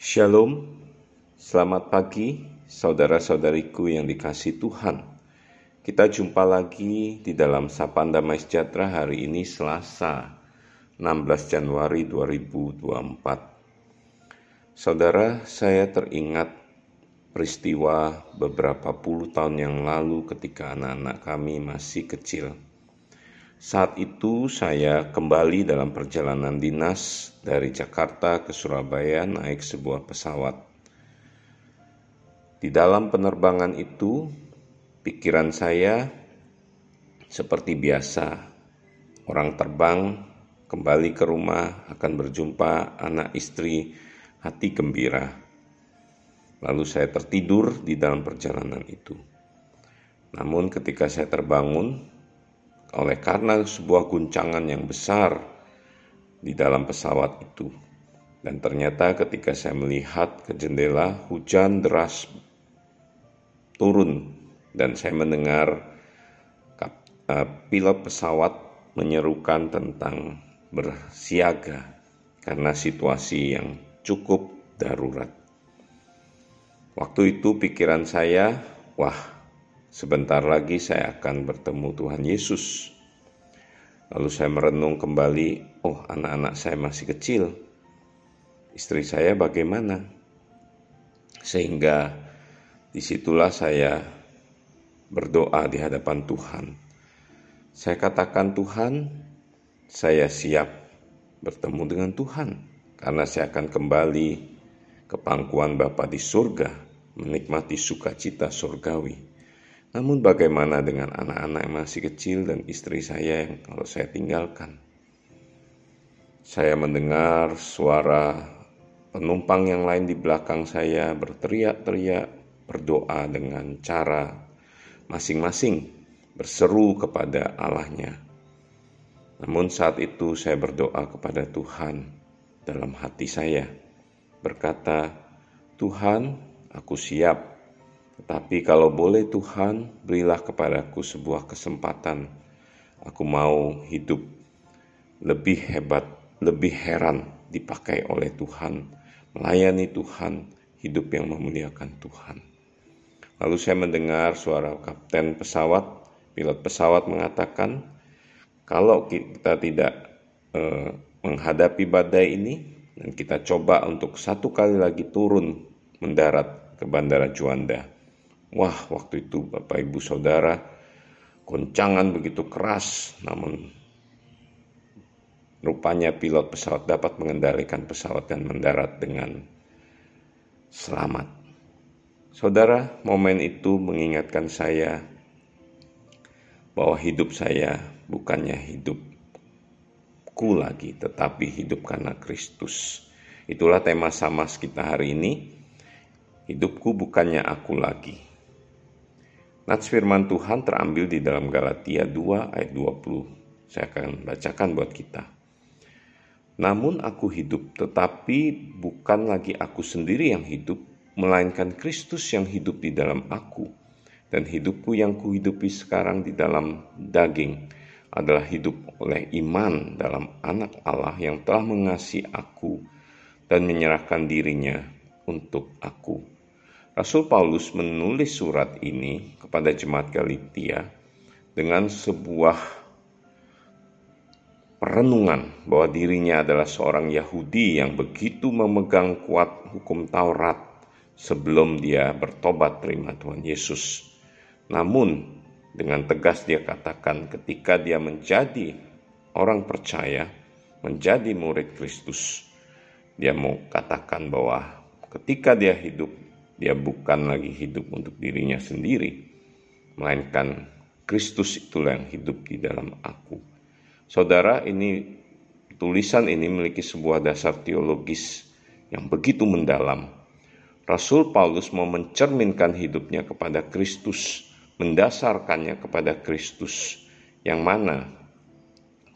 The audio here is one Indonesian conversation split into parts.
Shalom, selamat pagi saudara-saudariku yang dikasih Tuhan. Kita jumpa lagi di dalam Sapaan Damai Sejahtera hari ini Selasa 16 Januari 2024. Saudara, saya teringat peristiwa beberapa puluh tahun yang lalu ketika anak-anak kami masih kecil saat itu saya kembali dalam perjalanan dinas dari Jakarta ke Surabaya naik sebuah pesawat. Di dalam penerbangan itu, pikiran saya seperti biasa. Orang terbang kembali ke rumah akan berjumpa anak istri hati gembira. Lalu saya tertidur di dalam perjalanan itu. Namun ketika saya terbangun, oleh karena sebuah guncangan yang besar di dalam pesawat itu. Dan ternyata ketika saya melihat ke jendela, hujan deras turun dan saya mendengar uh, pilot pesawat menyerukan tentang bersiaga karena situasi yang cukup darurat. Waktu itu pikiran saya, wah Sebentar lagi saya akan bertemu Tuhan Yesus. Lalu saya merenung kembali, oh anak-anak saya masih kecil. Istri saya bagaimana? Sehingga di situlah saya berdoa di hadapan Tuhan. Saya katakan Tuhan, saya siap bertemu dengan Tuhan. Karena saya akan kembali ke pangkuan Bapa di surga, menikmati sukacita surgawi. Namun bagaimana dengan anak-anak yang masih kecil dan istri saya yang kalau saya tinggalkan? Saya mendengar suara penumpang yang lain di belakang saya berteriak-teriak berdoa dengan cara masing-masing berseru kepada Allahnya. Namun saat itu saya berdoa kepada Tuhan dalam hati saya berkata, Tuhan, aku siap tetapi kalau boleh Tuhan, berilah kepadaku sebuah kesempatan. Aku mau hidup lebih hebat, lebih heran dipakai oleh Tuhan, melayani Tuhan, hidup yang memuliakan Tuhan. Lalu saya mendengar suara kapten pesawat, pilot pesawat mengatakan, kalau kita tidak eh, menghadapi badai ini, dan kita coba untuk satu kali lagi turun mendarat ke Bandara Juanda, Wah, waktu itu Bapak Ibu Saudara, goncangan begitu keras, namun rupanya pilot pesawat dapat mengendalikan pesawat dan mendarat dengan selamat. Saudara, momen itu mengingatkan saya bahwa hidup saya bukannya hidupku lagi, tetapi hidup karena Kristus. Itulah tema sama kita hari ini. Hidupku bukannya aku lagi, Nats firman Tuhan terambil di dalam Galatia 2 ayat 20. Saya akan bacakan buat kita. Namun aku hidup, tetapi bukan lagi aku sendiri yang hidup, melainkan Kristus yang hidup di dalam aku. Dan hidupku yang kuhidupi sekarang di dalam daging adalah hidup oleh iman dalam anak Allah yang telah mengasihi aku dan menyerahkan dirinya untuk aku. Rasul Paulus menulis surat ini kepada jemaat Galatia dengan sebuah perenungan bahwa dirinya adalah seorang Yahudi yang begitu memegang kuat hukum Taurat sebelum dia bertobat terima Tuhan Yesus. Namun dengan tegas dia katakan ketika dia menjadi orang percaya, menjadi murid Kristus, dia mau katakan bahwa ketika dia hidup dia bukan lagi hidup untuk dirinya sendiri, melainkan Kristus itulah yang hidup di dalam aku. Saudara, ini tulisan ini memiliki sebuah dasar teologis yang begitu mendalam. Rasul Paulus mau mencerminkan hidupnya kepada Kristus, mendasarkannya kepada Kristus, yang mana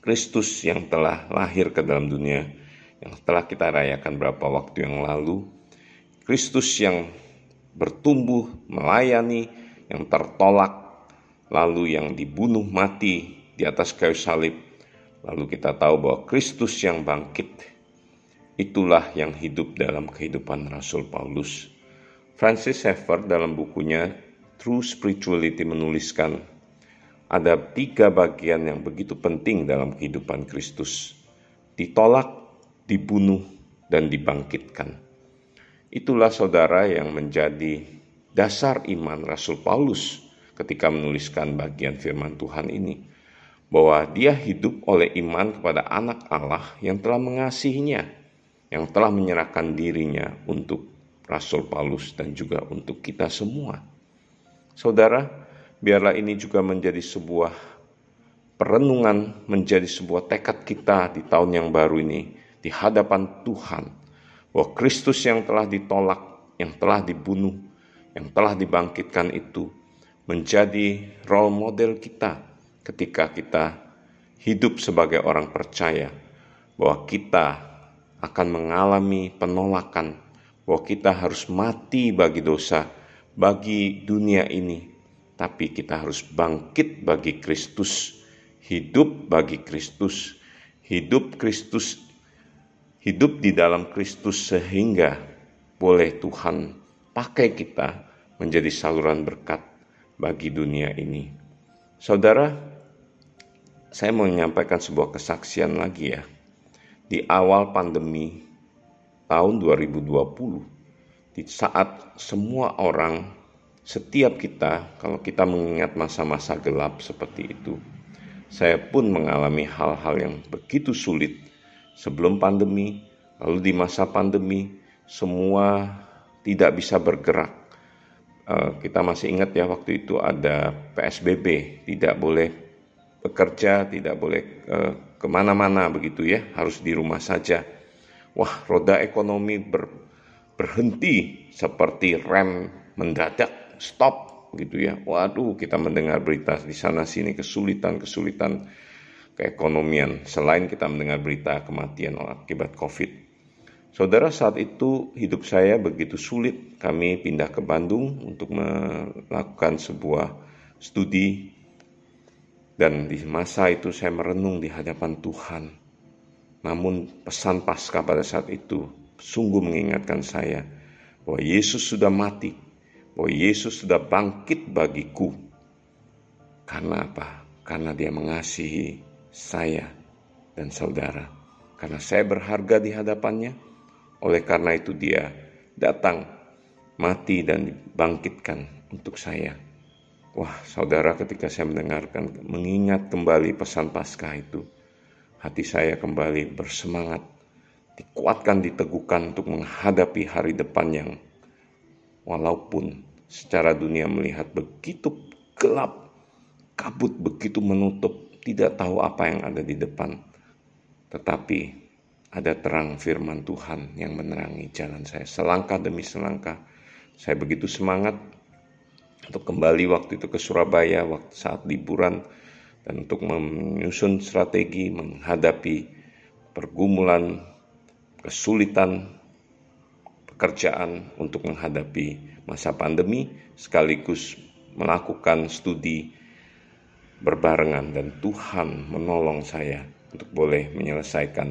Kristus yang telah lahir ke dalam dunia, yang telah kita rayakan beberapa waktu yang lalu, Kristus yang bertumbuh, melayani, yang tertolak, lalu yang dibunuh mati di atas kayu salib. Lalu kita tahu bahwa Kristus yang bangkit Itulah yang hidup dalam kehidupan Rasul Paulus. Francis Schaeffer dalam bukunya True Spirituality menuliskan, ada tiga bagian yang begitu penting dalam kehidupan Kristus. Ditolak, dibunuh, dan dibangkitkan. Itulah saudara yang menjadi dasar iman Rasul Paulus ketika menuliskan bagian firman Tuhan ini. Bahwa dia hidup oleh iman kepada anak Allah yang telah mengasihinya yang telah menyerahkan dirinya untuk Rasul Paulus dan juga untuk kita semua. Saudara, biarlah ini juga menjadi sebuah perenungan, menjadi sebuah tekad kita di tahun yang baru ini di hadapan Tuhan bahwa Kristus yang telah ditolak, yang telah dibunuh, yang telah dibangkitkan itu menjadi role model kita ketika kita hidup sebagai orang percaya bahwa kita akan mengalami penolakan bahwa kita harus mati bagi dosa, bagi dunia ini, tapi kita harus bangkit bagi Kristus, hidup bagi Kristus, hidup Kristus, hidup di dalam Kristus sehingga boleh Tuhan pakai kita menjadi saluran berkat bagi dunia ini. Saudara, saya mau menyampaikan sebuah kesaksian lagi ya di awal pandemi tahun 2020 di saat semua orang setiap kita kalau kita mengingat masa-masa gelap seperti itu saya pun mengalami hal-hal yang begitu sulit sebelum pandemi lalu di masa pandemi semua tidak bisa bergerak uh, kita masih ingat ya waktu itu ada PSBB tidak boleh bekerja tidak boleh uh, ke mana-mana begitu ya, harus di rumah saja. Wah, roda ekonomi ber, berhenti seperti rem mendadak, stop gitu ya. Waduh, kita mendengar berita di sana sini kesulitan-kesulitan keekonomian selain kita mendengar berita kematian akibat Covid. Saudara, saat itu hidup saya begitu sulit. Kami pindah ke Bandung untuk melakukan sebuah studi dan di masa itu saya merenung di hadapan Tuhan. Namun pesan pasca pada saat itu sungguh mengingatkan saya bahwa Yesus sudah mati, bahwa Yesus sudah bangkit bagiku. Karena apa? Karena dia mengasihi saya dan saudara. Karena saya berharga di hadapannya, oleh karena itu dia datang, mati dan dibangkitkan untuk saya. Wah, saudara, ketika saya mendengarkan, mengingat kembali pesan Paskah itu, hati saya kembali bersemangat, dikuatkan, diteguhkan untuk menghadapi hari depan yang walaupun secara dunia melihat begitu gelap, kabut begitu menutup, tidak tahu apa yang ada di depan. Tetapi ada terang firman Tuhan yang menerangi jalan saya. Selangkah demi selangkah, saya begitu semangat untuk kembali waktu itu ke Surabaya waktu saat liburan dan untuk menyusun strategi menghadapi pergumulan kesulitan pekerjaan untuk menghadapi masa pandemi sekaligus melakukan studi berbarengan dan Tuhan menolong saya untuk boleh menyelesaikan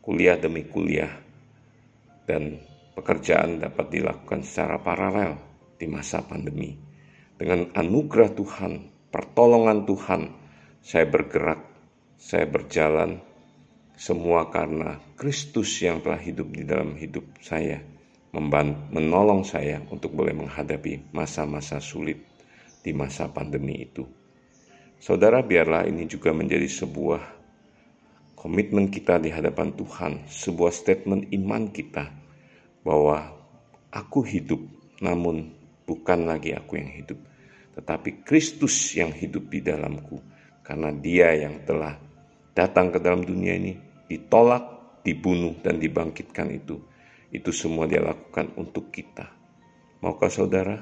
kuliah demi kuliah dan pekerjaan dapat dilakukan secara paralel di masa pandemi. Dengan anugerah Tuhan, pertolongan Tuhan, saya bergerak, saya berjalan, semua karena Kristus yang telah hidup di dalam hidup saya, menolong saya untuk boleh menghadapi masa-masa sulit di masa pandemi itu. Saudara, biarlah ini juga menjadi sebuah komitmen kita di hadapan Tuhan, sebuah statement iman kita bahwa aku hidup, namun bukan lagi aku yang hidup, tetapi Kristus yang hidup di dalamku, karena Dia yang telah datang ke dalam dunia ini, ditolak, dibunuh, dan dibangkitkan itu. Itu semua Dia lakukan untuk kita. Maukah saudara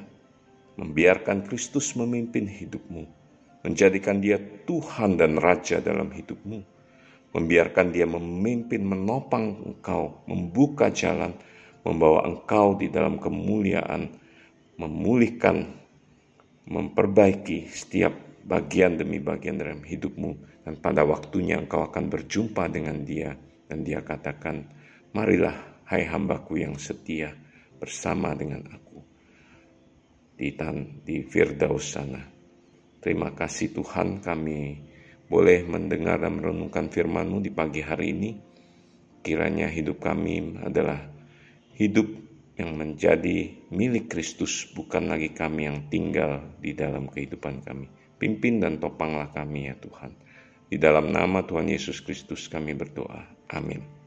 membiarkan Kristus memimpin hidupmu, menjadikan Dia Tuhan dan Raja dalam hidupmu, membiarkan Dia memimpin, menopang engkau, membuka jalan, membawa engkau di dalam kemuliaan memulihkan, memperbaiki setiap bagian demi bagian dalam hidupmu. Dan pada waktunya engkau akan berjumpa dengan dia dan dia katakan Marilah, hai hambaku yang setia, bersama dengan aku. Di, tan, di Firdaus sana. Terima kasih Tuhan kami boleh mendengar dan merenungkan firman-Mu di pagi hari ini. Kiranya hidup kami adalah hidup yang menjadi milik Kristus, bukan lagi kami yang tinggal di dalam kehidupan kami. Pimpin dan topanglah kami ya Tuhan. Di dalam nama Tuhan Yesus Kristus kami berdoa. Amin.